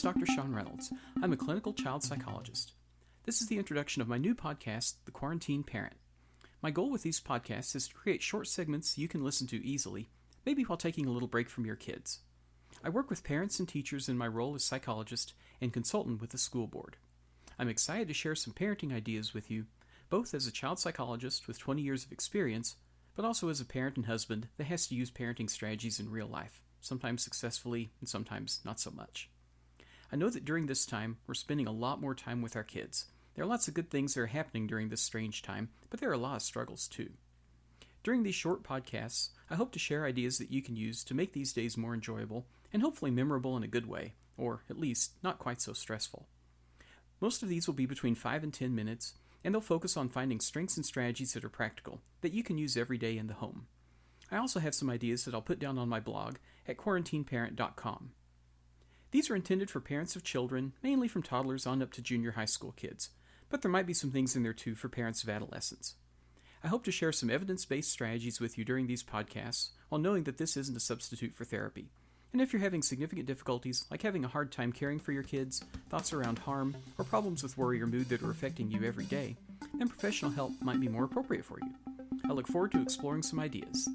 is Dr. Shawn Reynolds. I'm a clinical child psychologist. This is the introduction of my new podcast, The Quarantine Parent. My goal with these podcasts is to create short segments you can listen to easily, maybe while taking a little break from your kids. I work with parents and teachers in my role as psychologist and consultant with the school board. I'm excited to share some parenting ideas with you, both as a child psychologist with 20 years of experience, but also as a parent and husband that has to use parenting strategies in real life, sometimes successfully and sometimes not so much. I know that during this time, we're spending a lot more time with our kids. There are lots of good things that are happening during this strange time, but there are a lot of struggles too. During these short podcasts, I hope to share ideas that you can use to make these days more enjoyable and hopefully memorable in a good way, or at least not quite so stressful. Most of these will be between 5 and 10 minutes, and they'll focus on finding strengths and strategies that are practical, that you can use every day in the home. I also have some ideas that I'll put down on my blog at quarantineparent.com. These are intended for parents of children, mainly from toddlers on up to junior high school kids, but there might be some things in there too for parents of adolescents. I hope to share some evidence based strategies with you during these podcasts while knowing that this isn't a substitute for therapy. And if you're having significant difficulties, like having a hard time caring for your kids, thoughts around harm, or problems with worry or mood that are affecting you every day, then professional help might be more appropriate for you. I look forward to exploring some ideas.